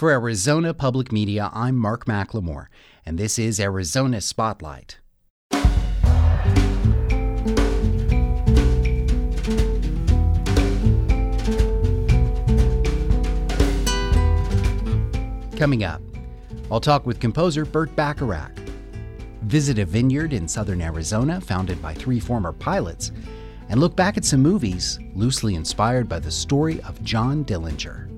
For Arizona Public Media, I'm Mark McLemore, and this is Arizona Spotlight. Coming up, I'll talk with composer Burt Bacharach. Visit a vineyard in southern Arizona founded by three former pilots, and look back at some movies loosely inspired by the story of John Dillinger.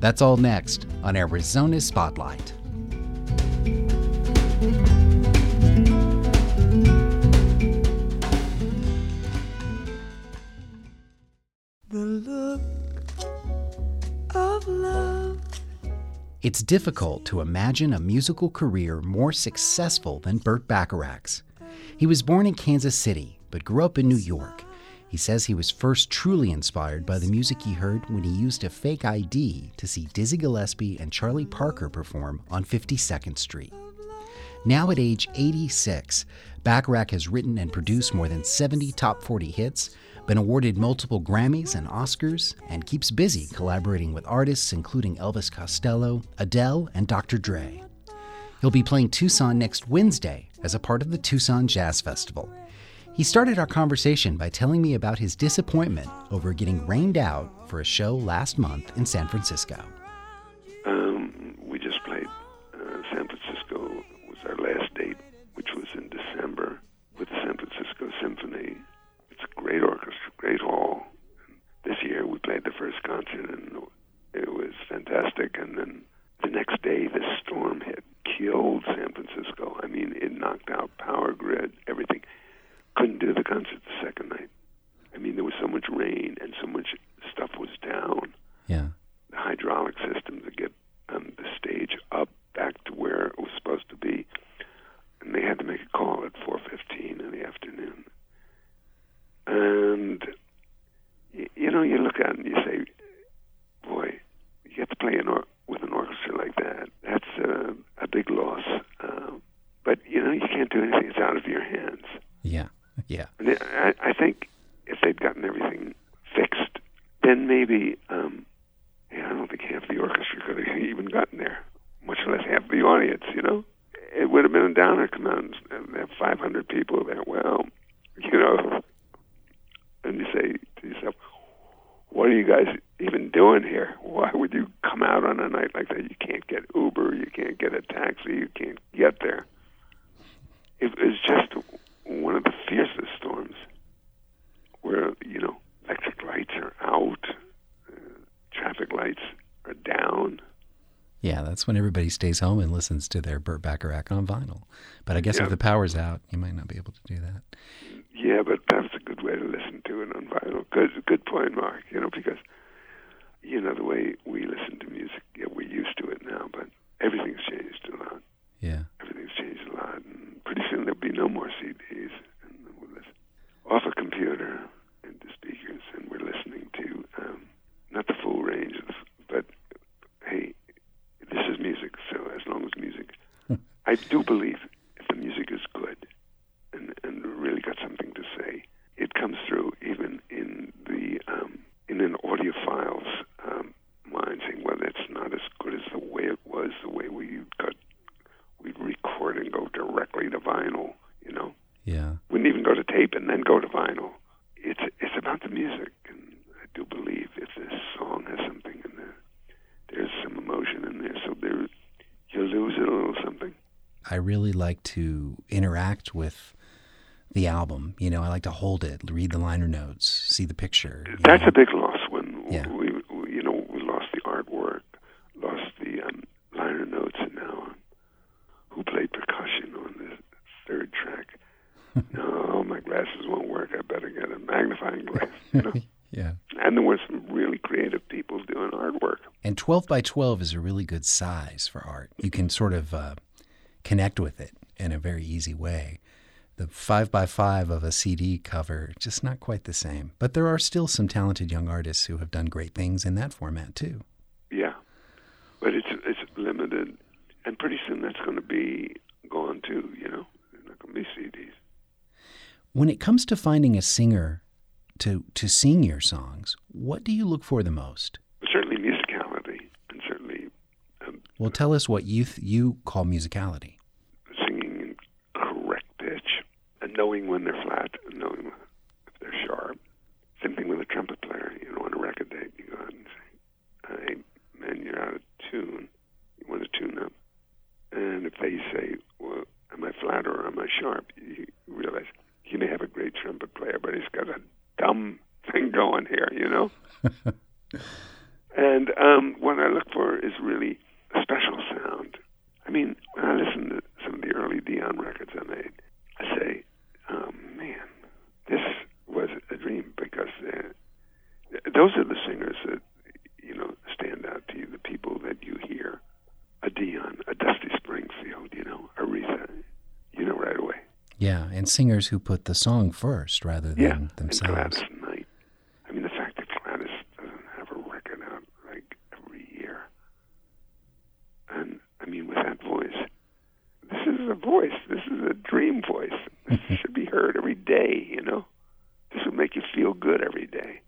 That's all next on Arizona Spotlight. The look of love. It's difficult to imagine a musical career more successful than Burt Bacharach's. He was born in Kansas City, but grew up in New York. He says he was first truly inspired by the music he heard when he used a fake ID to see Dizzy Gillespie and Charlie Parker perform on 52nd Street. Now at age 86, Bacharach has written and produced more than 70 top 40 hits, been awarded multiple Grammys and Oscars, and keeps busy collaborating with artists including Elvis Costello, Adele, and Dr. Dre. He'll be playing Tucson next Wednesday as a part of the Tucson Jazz Festival. He started our conversation by telling me about his disappointment over getting rained out for a show last month in San Francisco. Um, we just played uh, San Francisco was our last date, which was in December with the San Francisco Symphony. It's a great orchestra, great hall. This year we played the first concert and it was fantastic. And then the next day the storm hit, killed San Francisco. I mean, it knocked out power grid, do the concert the second night. I mean, there was so much rain and so much stuff was down Yeah. the hydraulic system to get um, the stage up back to where it was supposed to be, and they had to make a call at 4:15 in the afternoon. And y- you know, you look at it and you say, "Boy, you get to play an or- with an orchestra like that. That's uh, a big loss." Uh, but you know, you can't do anything; it's out of your hands. Yeah. Yeah. And I, I think if they'd gotten everything fixed, then maybe, um, yeah, I don't think half the orchestra could have even gotten there, much less half the audience, you know? It would have been a downer come out and and have 500 people there. Well, you know, and you say to yourself, what are you guys even doing here? Why would you come out on a night like that? You can't get Uber, you can't get a taxi, you can't get there. It was just one of the fiercest storms where, you know, electric lights are out, uh, traffic lights are down. Yeah, that's when everybody stays home and listens to their Burt Bacharach on vinyl. But I guess Yeah. if the power's out, you might not be able to do that. Yeah, but that's a good way to listen to it on vinyl. Good, good point, Mark. You know, because you know the way we listen to music, yeah, we're used to it now, but everything's changed a lot. Yeah. Everything's changed a lot, and pretty soon there'll be no more CDs, and we'll listen off a computer into speakers, and we're listening to um, not the full range of, but hey, this is music. So as long as music, I do believe if the music is good and and really got something to say, it comes through even in the um, in an audiophile's um, mind, saying, "Well, that's not as good as the way it was, the way we got we'd record and go directly to vinyl." You know, Yeah. wouldn't even go to tape and then go to vinyl. It's it's about the music, and I do believe if this song has something in there, there's some emotion in there, so there you lose it a little something. I really like to interact with the album. You know, I like to hold it, read the liner notes, see the picture. That's know? a big loss when Yeah. we, we, you know, we lost the artwork, lost the um, liner notes, and now um, who played percussion on the third track? no, my glasses won't work. I better get a magnifying glass. You know? yeah. and there were some really creative people doing artwork. And 12 by 12 is a really good size for art. You can sort of uh, connect with it in a very easy way. The 5x5 of a CD cover, just not quite the same. But there are still some talented young artists who have done great things in that format too. Yeah, but it's it's limited, and pretty soon that's going to be gone too. You know, there's not going to be CDs. When it comes to finding a singer to to sing your songs, what do you look for the most? Certainly musicality, and certainly. Um, well, tell us what you th- you call musicality. knowing when they're flat, knowing singers who put the song first rather than yeah, themselves. And Gladys Knight. I mean, the fact that Gladys doesn't have a record out like every year, and I mean, with that voice, this is a voice. This is a dream voice. This should be heard every day. You know, this will make you feel good every day.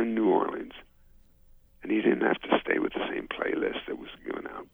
in New Orleans, and he didn't have to stay with the same playlist that was given out.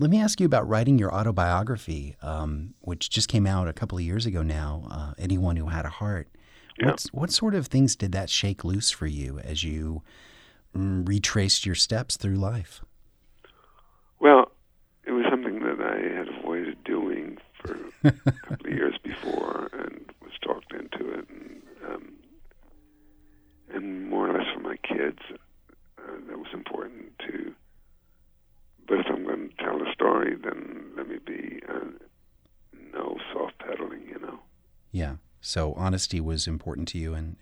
Let me ask you about writing your autobiography, um, which just came out a couple of years ago now. Uh, Anyone who had a heart. Yeah. what sort of things did that shake loose for you as you mm, retraced your steps through life? Well, it was something that I had avoided doing for a couple of years before So honesty was important to you, and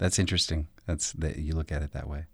That's interesting. That's that you look at it that way.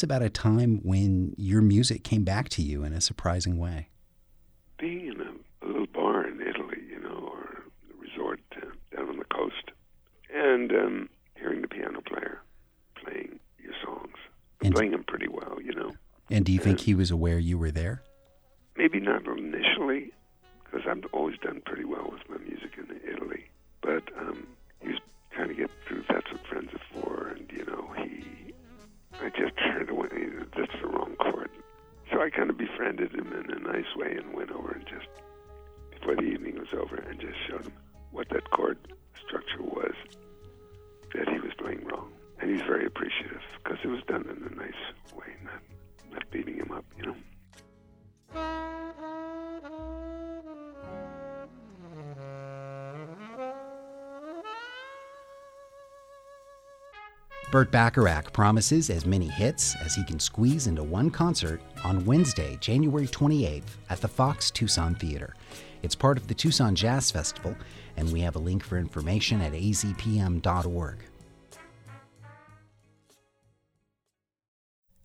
About a time when your music came back to you in a surprising way? Being in a, a little bar in Italy, you know, or a resort uh, down on the coast, and um, hearing the piano player playing your songs, And- playing them pretty well, you know. And do you think he was aware you were there? Maybe not Burt Bacharach promises as many hits as he can squeeze into one concert on Wednesday, January 28th at the Fox Tucson Theater. It's part of the Tucson Jazz Festival, and we have a link for information at azpm.org.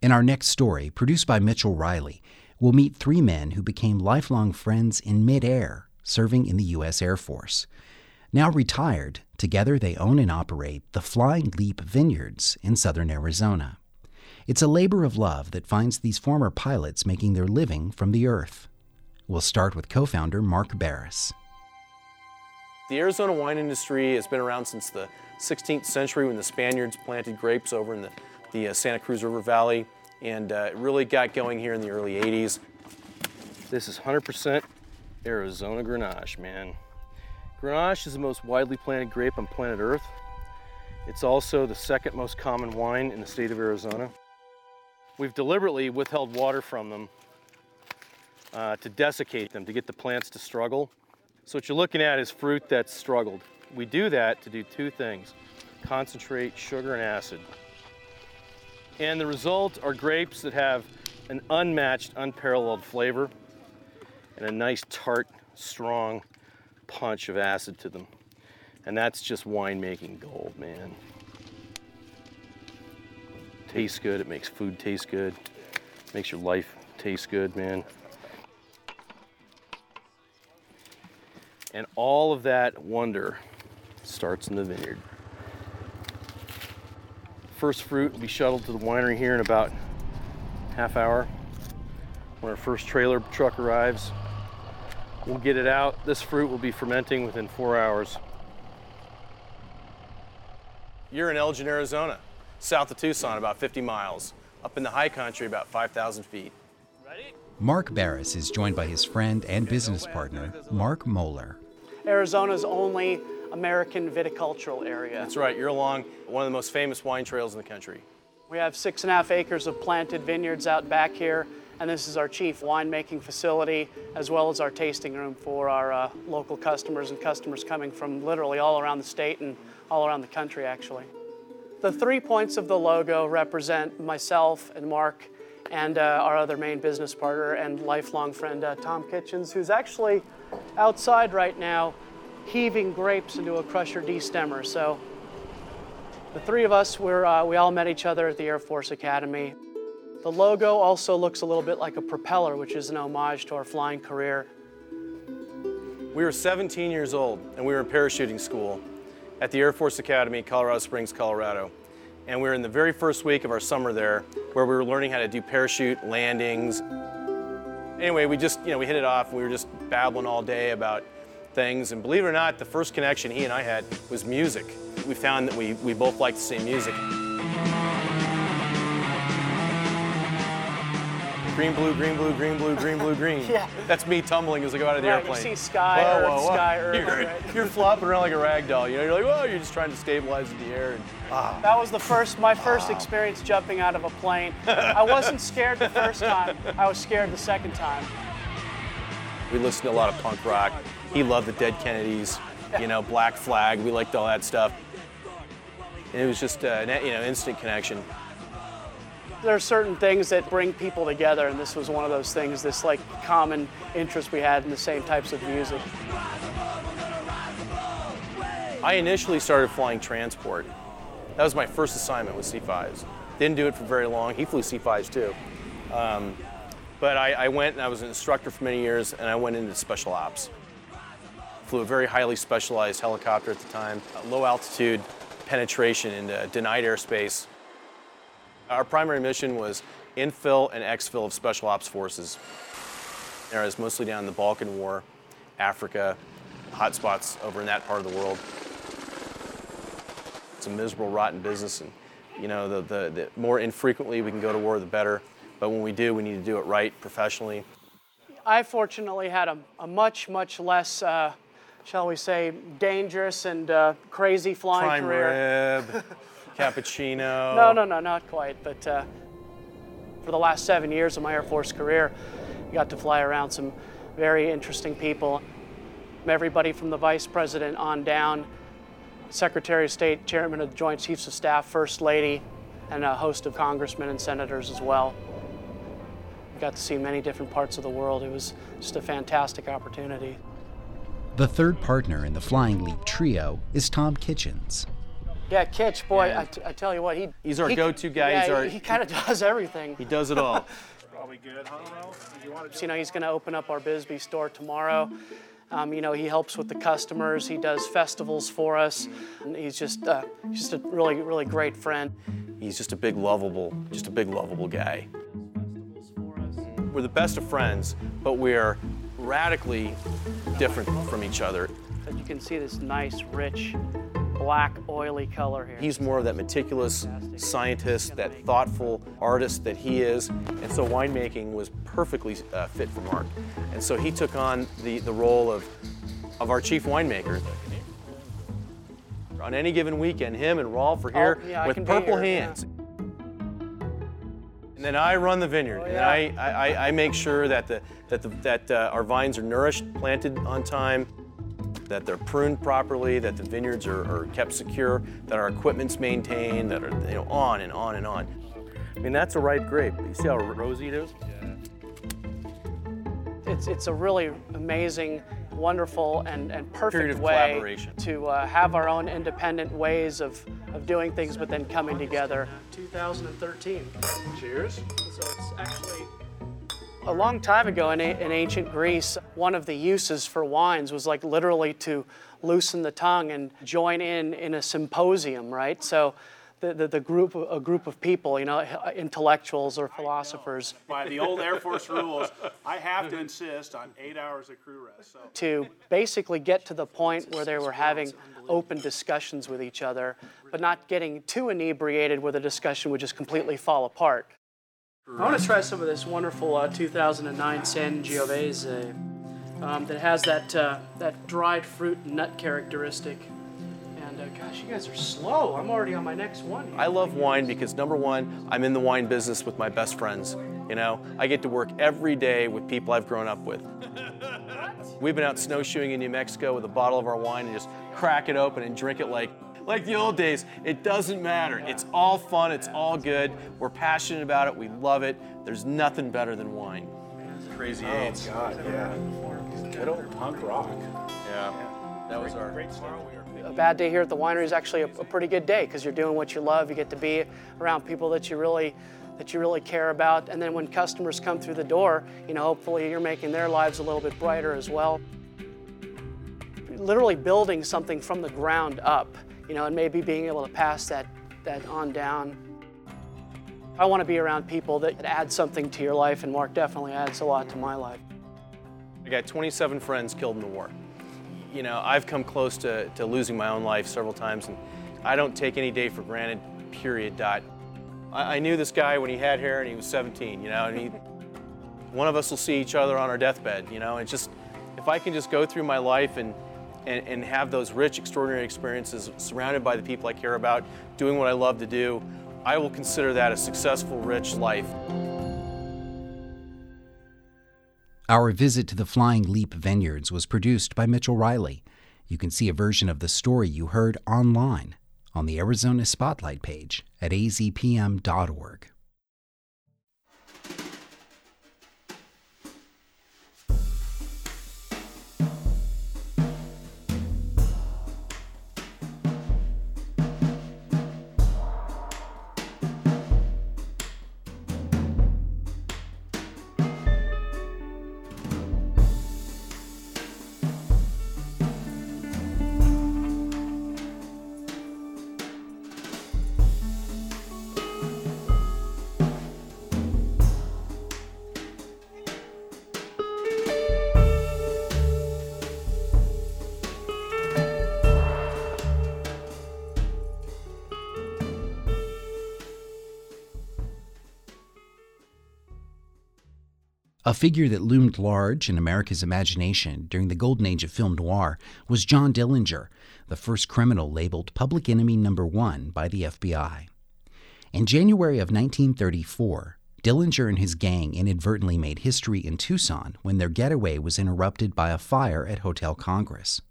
In our next story, produced by Mitchell Riley, we'll meet three men who became lifelong friends in midair, serving in the U.S. Air Force. Now retired, together they own and operate the Flying Leap Vineyards in southern Arizona. It's a labor of love that finds these former pilots making their living from the earth. We'll start with co founder Mark Beres. The Arizona wine industry has been around since the 16th century when the Spaniards planted grapes over in the, the uh, Santa Cruz River Valley, and uh, it really got going here in the early 80s. This is 100% Arizona Grenache, man. Grenache is the most widely planted grape on planet Earth. It's also the second most common wine in the state of Arizona. We've deliberately withheld water from them uh, to desiccate them, to get the plants to struggle. So what you're looking at is fruit that's struggled. We do that to do two things, concentrate sugar and acid. And the result are grapes that have an unmatched, unparalleled flavor and a nice tart, strong punch of acid to them. And that's just winemaking gold, man. Tastes good, it makes food taste good, makes your life taste good, man. And all of that wonder starts in the vineyard. First fruit will be shuttled to the winery here in about half hour. When our first trailer truck arrives, we'll get it out. This fruit will be fermenting within four hours. You're in Elgin, Arizona, south of Tucson, about 50 miles, up in the high country, about 5,000 feet. Ready? Mark Beres is joined by his friend and business partner, Mark Moeller. Arizona's only American viticultural area. That's right, you're along one of the most famous wine trails in the country. We have six and a half acres of planted vineyards out back here, and this is our chief winemaking facility, as well as our tasting room for our uh, local customers and customers coming from literally all around the state and all around the country, actually. The three points of the logo represent myself and Mark and uh, our other main business partner and lifelong friend, uh, Tom Kitchens, who's actually outside right now heaving grapes into a crusher destemmer. So the three of us, we're, uh, we all met each other at the Air Force Academy. The logo also looks a little bit like a propeller, which is an homage to our flying career. We were 17 years old and we were in parachuting school at the Air Force Academy, Colorado Springs, Colorado. And we were in the very first week of our summer there where we were learning how to do parachute landings. Anyway, we just, you know, we hit it off. We were just babbling all day about things. And believe it or not, the first connection he and I had was music. We found that we, we both liked the same music. Green, blue, green, blue, green, blue, green, blue, green. Yeah. That's me tumbling as I go out of the Right, you airplane. see sky, earth, sky, earth, You're, right. you're flopping around like a rag doll. You know, you're like, whoa, you're just trying to stabilize in the air. And, That was the first, my first experience jumping out of a plane. I wasn't scared the first time. I was scared the second time. we listened to a lot of punk rock. He loved the Dead Kennedys, you know, Black Flag. We liked all that stuff. And it was just uh, an you know instant connection. There are certain things that bring people together, and this was one of those things. This like common interest we had in the same types of music. I initially started flying transport. That was my first assignment with C5s. Didn't do it for very long. He flew C5s too. Um, but I, I went and I was an instructor for many years, and I went into special ops. Flew a very highly specialized helicopter at the time, low altitude penetration into denied airspace. Our primary mission was infill and exfil of special ops forces. Areas mostly down in the Balkan War, Africa, hotspots over in that part of the world. It's a miserable, rotten business, and you know, the, the, the more infrequently we can go to war, the better. But when we do, we need to do it right, professionally. I fortunately had a, a much, much less, uh, shall we say, dangerous and uh, crazy flying Prime career. rib, cappuccino. No, no, no, not quite. But uh, for the last seven years of my Air Force career, I got to fly around some very interesting people. Everybody from the Vice President on down, Secretary of State, Chairman of the Joint Chiefs of Staff, First Lady, and a host of congressmen and senators as well. Got to see many different parts of the world. It was just a fantastic opportunity. The third partner in the Flying Leap trio is Tom Kitchens. Yeah, Kitch, boy, Yeah. I, t- I tell you what, he He's our he- go-to guy. Yeah, He's our- he, he kind of does everything. He does it all. Probably good, huh? You want to? You know, he's going to open up our Bisbee store tomorrow. Um, you know, he helps with the customers. He does festivals for us. And he's just, uh, just a really, really great friend. He's just a big lovable, just a big lovable guy. We're the best of friends, but we're radically different from each other. But you can see this nice, rich, black, oily color here. He's more of that meticulous scientist, that thoughtful artist that he is, and so winemaking was perfectly uh, fit for Mark. And so he took on the, the role of, of our chief winemaker. On any given weekend, him and Rolf are here Oh, yeah, with purple here, yeah. hands. And then I run the vineyard, Oh, and. I, I, I make sure that, the, that, the, that uh, our vines are nourished, planted on time, that they're pruned properly, that the vineyards are, are kept secure, that our equipment's maintained, that are you know on and on and on. I mean that's a ripe grape. You see how rosy it is? Yeah. It's, it's a really amazing, wonderful, and, and perfect Period of way collaboration. to uh, have our own independent ways of, of doing things, but then coming together. 2013. Cheers. So it's actually a long time ago in, a- in ancient Greece, one of the uses for wines was like literally to loosen the tongue and join in in a symposium, right? So the, the, the group, a group of people, you know, intellectuals or philosophers, By the old Air Force rules, I have to insist on eight hours of crew rest. So to basically get to the point where they were having open discussions with each other, but not getting too inebriated where the discussion would just completely fall apart. I want to try some of this wonderful uh, 2009 Sangiovese um, that has that, uh, that dried fruit and nut characteristic. And uh, gosh, you guys are slow. I'm already on my next one. here. I love wine because number one, I'm in the wine business with my best friends. You know, I get to work every day with people I've grown up with. We've been out snowshoeing in New Mexico with a bottle of our wine and just crack it open and drink it like like the old days. It doesn't matter. It's all fun, it's all good. We're passionate about it. We love it. There's nothing better than wine. Crazy oh, AIDS. God, yeah. Good old punk rock. Yeah. That was our a bad day here at the winery is actually a, a pretty good day because you're doing what you love. You get to be around people that you really that you really care about, and then when customers come through the door, you know, hopefully you're making their lives a little bit brighter as well. Literally building something from the ground up, you know, and maybe being able to pass that that on down. I want to be around people that add something to your life, and Mark definitely adds a lot to my life. I got 27 friends killed in the war. You know, I've come close to, to losing my own life several times, and I don't take any day for granted, period, dot. I, I knew this guy when he had hair and he was 17, you know, and he, one of us will see each other on our deathbed, you know, and just, if I can just go through my life and, and, and have those rich, extraordinary experiences surrounded by the people I care about, doing what I love to do, I will consider that a successful, rich life. Our visit to the Flying Leap Vineyards was produced by Mitchell Riley. You can see a version of the story you heard online on the Arizona Spotlight page at azpm.org. A figure that loomed large in America's imagination during the golden age of film noir was John Dillinger, the first criminal labeled Public Enemy Number One by the FBI. In January of 1934, Dillinger and his gang inadvertently made history in Tucson when their getaway was interrupted by a fire at Hotel Congress.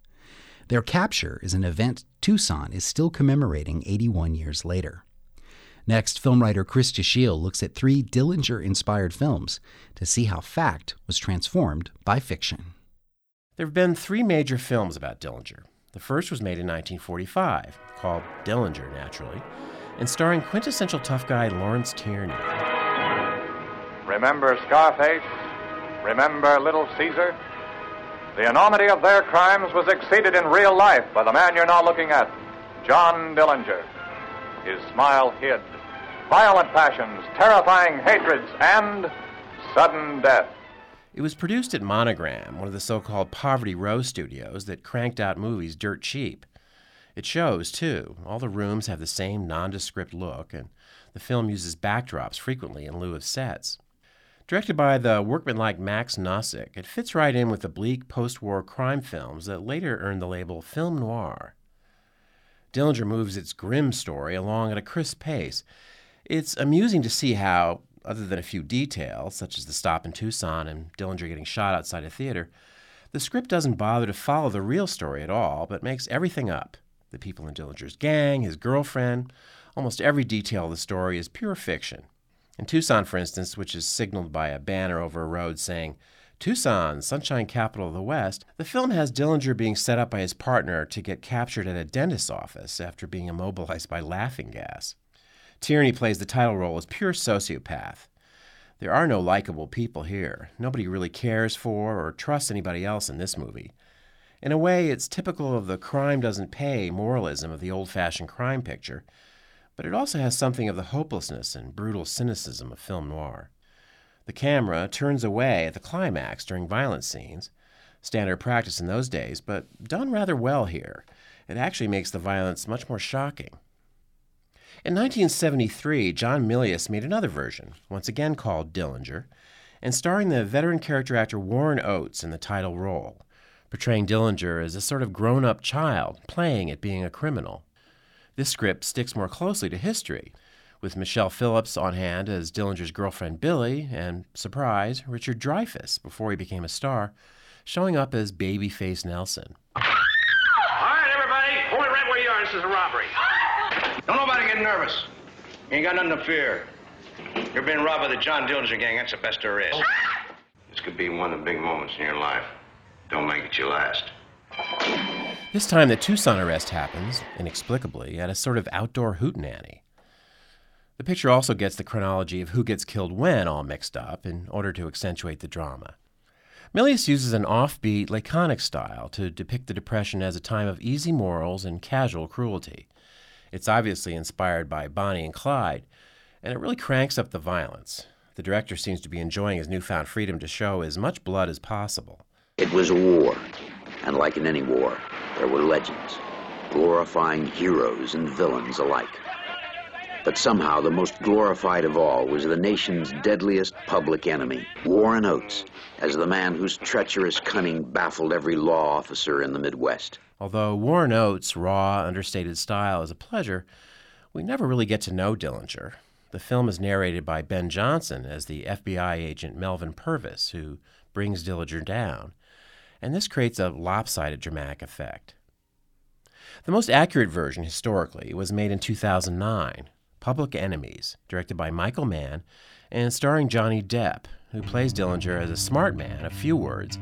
Their capture is an event Tucson is still commemorating 81 years later. Next, film writer Chris Dashiell looks at three Dillinger inspired films to see how fact was transformed by fiction. There have been three major films about Dillinger. The first was made in 1945, called Dillinger, naturally, and starring quintessential tough guy Lawrence Tierney. Remember Scarface? Remember Little Caesar? The enormity of their crimes was exceeded in real life by the man you're now looking at, John Dillinger. His smile hid violent passions, terrifying hatreds, and sudden death. It was produced at Monogram, one of the so called Poverty Row studios that cranked out movies dirt cheap. It shows, too. All the rooms have the same nondescript look, and the film uses backdrops frequently in lieu of sets. Directed by the workmanlike Max Nosseck, it fits right in with the bleak post war crime films that later earned the label film noir. Dillinger moves its grim story along at a crisp pace. It's amusing to see how, other than a few details, such as the stop in Tucson and Dillinger getting shot outside a theater, the script doesn't bother to follow the real story at all, but makes everything up. The people in Dillinger's gang, his girlfriend, almost every detail of the story is pure fiction. In Tucson, for instance, which is signaled by a banner over a road saying, Tucson, Sunshine Capital of the West, the film has Dillinger being set up by his partner to get captured at a dentist's office after being immobilized by laughing gas. Tierney plays the title role as pure sociopath. There are no likable people here. Nobody really cares for or trusts anybody else in this movie. In a way, it's typical of the crime doesn't pay moralism of the old fashioned crime picture, but it also has something of the hopelessness and brutal cynicism of film noir. The camera turns away at the climax during violent scenes, standard practice in those days, but done rather well here. It actually makes the violence much more shocking. In 1973, John Milius made another version, once again called Dillinger, and starring the veteran character actor Warren Oates in the title role, portraying Dillinger as a sort of grown up child playing at being a criminal. This script sticks more closely to history, with Michelle Phillips on hand as Dillinger's girlfriend Billie, and, surprise, Richard Dreyfuss, before he became a star, showing up as babyface Nelson. All right, everybody, hold it right where you are. This is a robbery. Don't nobody get nervous. You ain't got nothing to fear. You're being robbed by the John Dillinger gang. That's the best there is. This could be one of the big moments in your life. Don't make it your last. This time, the Tucson arrest happens, inexplicably, at a sort of outdoor hootenanny. The picture also gets the chronology of who gets killed when all mixed up in order to accentuate the drama. Milius uses an offbeat, laconic style to depict the Depression as a time of easy morals and casual cruelty. It's obviously inspired by Bonnie and Clyde, and it really cranks up the violence. The director seems to be enjoying his newfound freedom to show as much blood as possible. It was a war, and like in any war, there were legends, glorifying heroes and villains alike. But somehow the most glorified of all was the nation's deadliest public enemy, Warren Oates, as the man whose treacherous cunning baffled every law officer in the Midwest. Although Warren Oates' raw, understated style is a pleasure, we never really get to know Dillinger. The film is narrated by Ben Johnson as the FBI agent Melvin Purvis, who brings Dillinger down, and this creates a lopsided dramatic effect. The most accurate version, historically, was made in 2009 Public Enemies, directed by Michael Mann and starring Johnny Depp, who plays Dillinger as a smart man of few words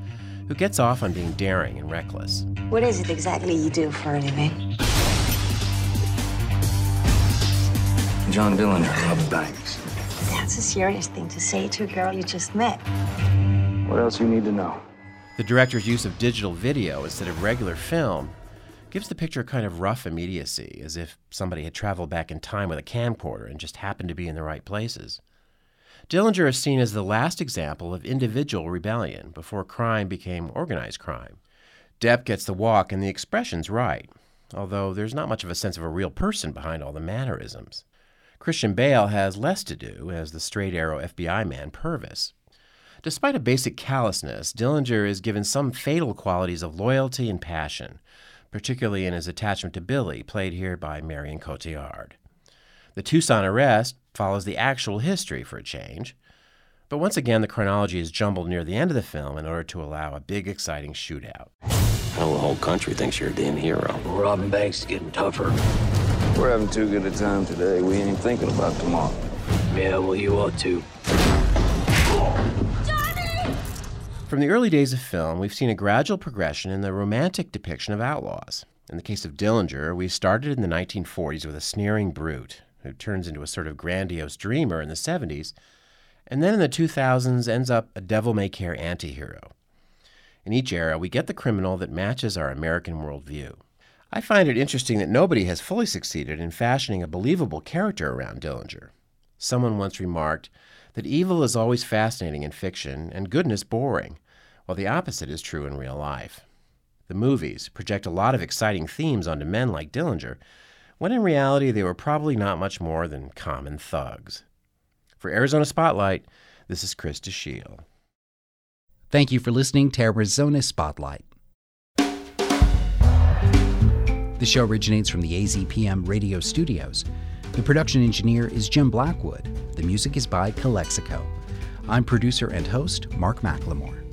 who gets off on being daring and reckless. What is it exactly you do for a living? John Dillinger robs banks. That's a serious thing to say to a girl you just met. What else you need to know? The director's use of digital video instead of regular film gives the picture a kind of rough immediacy, as if somebody had traveled back in time with a camcorder and just happened to be in the right places. Dillinger is seen as the last example of individual rebellion before crime became organized crime. Depp gets the walk and the expressions right, although there's not much of a sense of a real person behind all the mannerisms. Christian Bale has less to do as the straight arrow FBI man Purvis. Despite a basic callousness, Dillinger is given some fatal qualities of loyalty and passion, particularly in his attachment to Billie, played here by Marion Cotillard. The Tucson arrest follows the actual history for a change, but once again the chronology is jumbled near the end of the film in order to allow a big, exciting shootout. Well, the whole country thinks you're a damn hero. Robbing banks is getting tougher. We're having too good a time today. We ain't thinking about tomorrow. Yeah, well, you ought to. From the early days of film, we've seen a gradual progression in the romantic depiction of outlaws. In the case of Dillinger, we started in the 1940s with a sneering brute who turns into a sort of grandiose dreamer in the 70s, and then in the 2000s ends up a devil may care anti hero. In each era, we get the criminal that matches our American worldview. I find it interesting that nobody has fully succeeded in fashioning a believable character around Dillinger. Someone once remarked that evil is always fascinating in fiction and goodness boring, while the opposite is true in real life. The movies project a lot of exciting themes onto men like Dillinger, when in reality they were probably not much more than common thugs. For Arizona Spotlight, this is Chris Dashiell. Thank you for listening to Arizona Spotlight. The show originates from the AZPM radio studios. The production engineer is Jim Blackwood. The music is by Calexico. I'm producer and host Mark McLemore.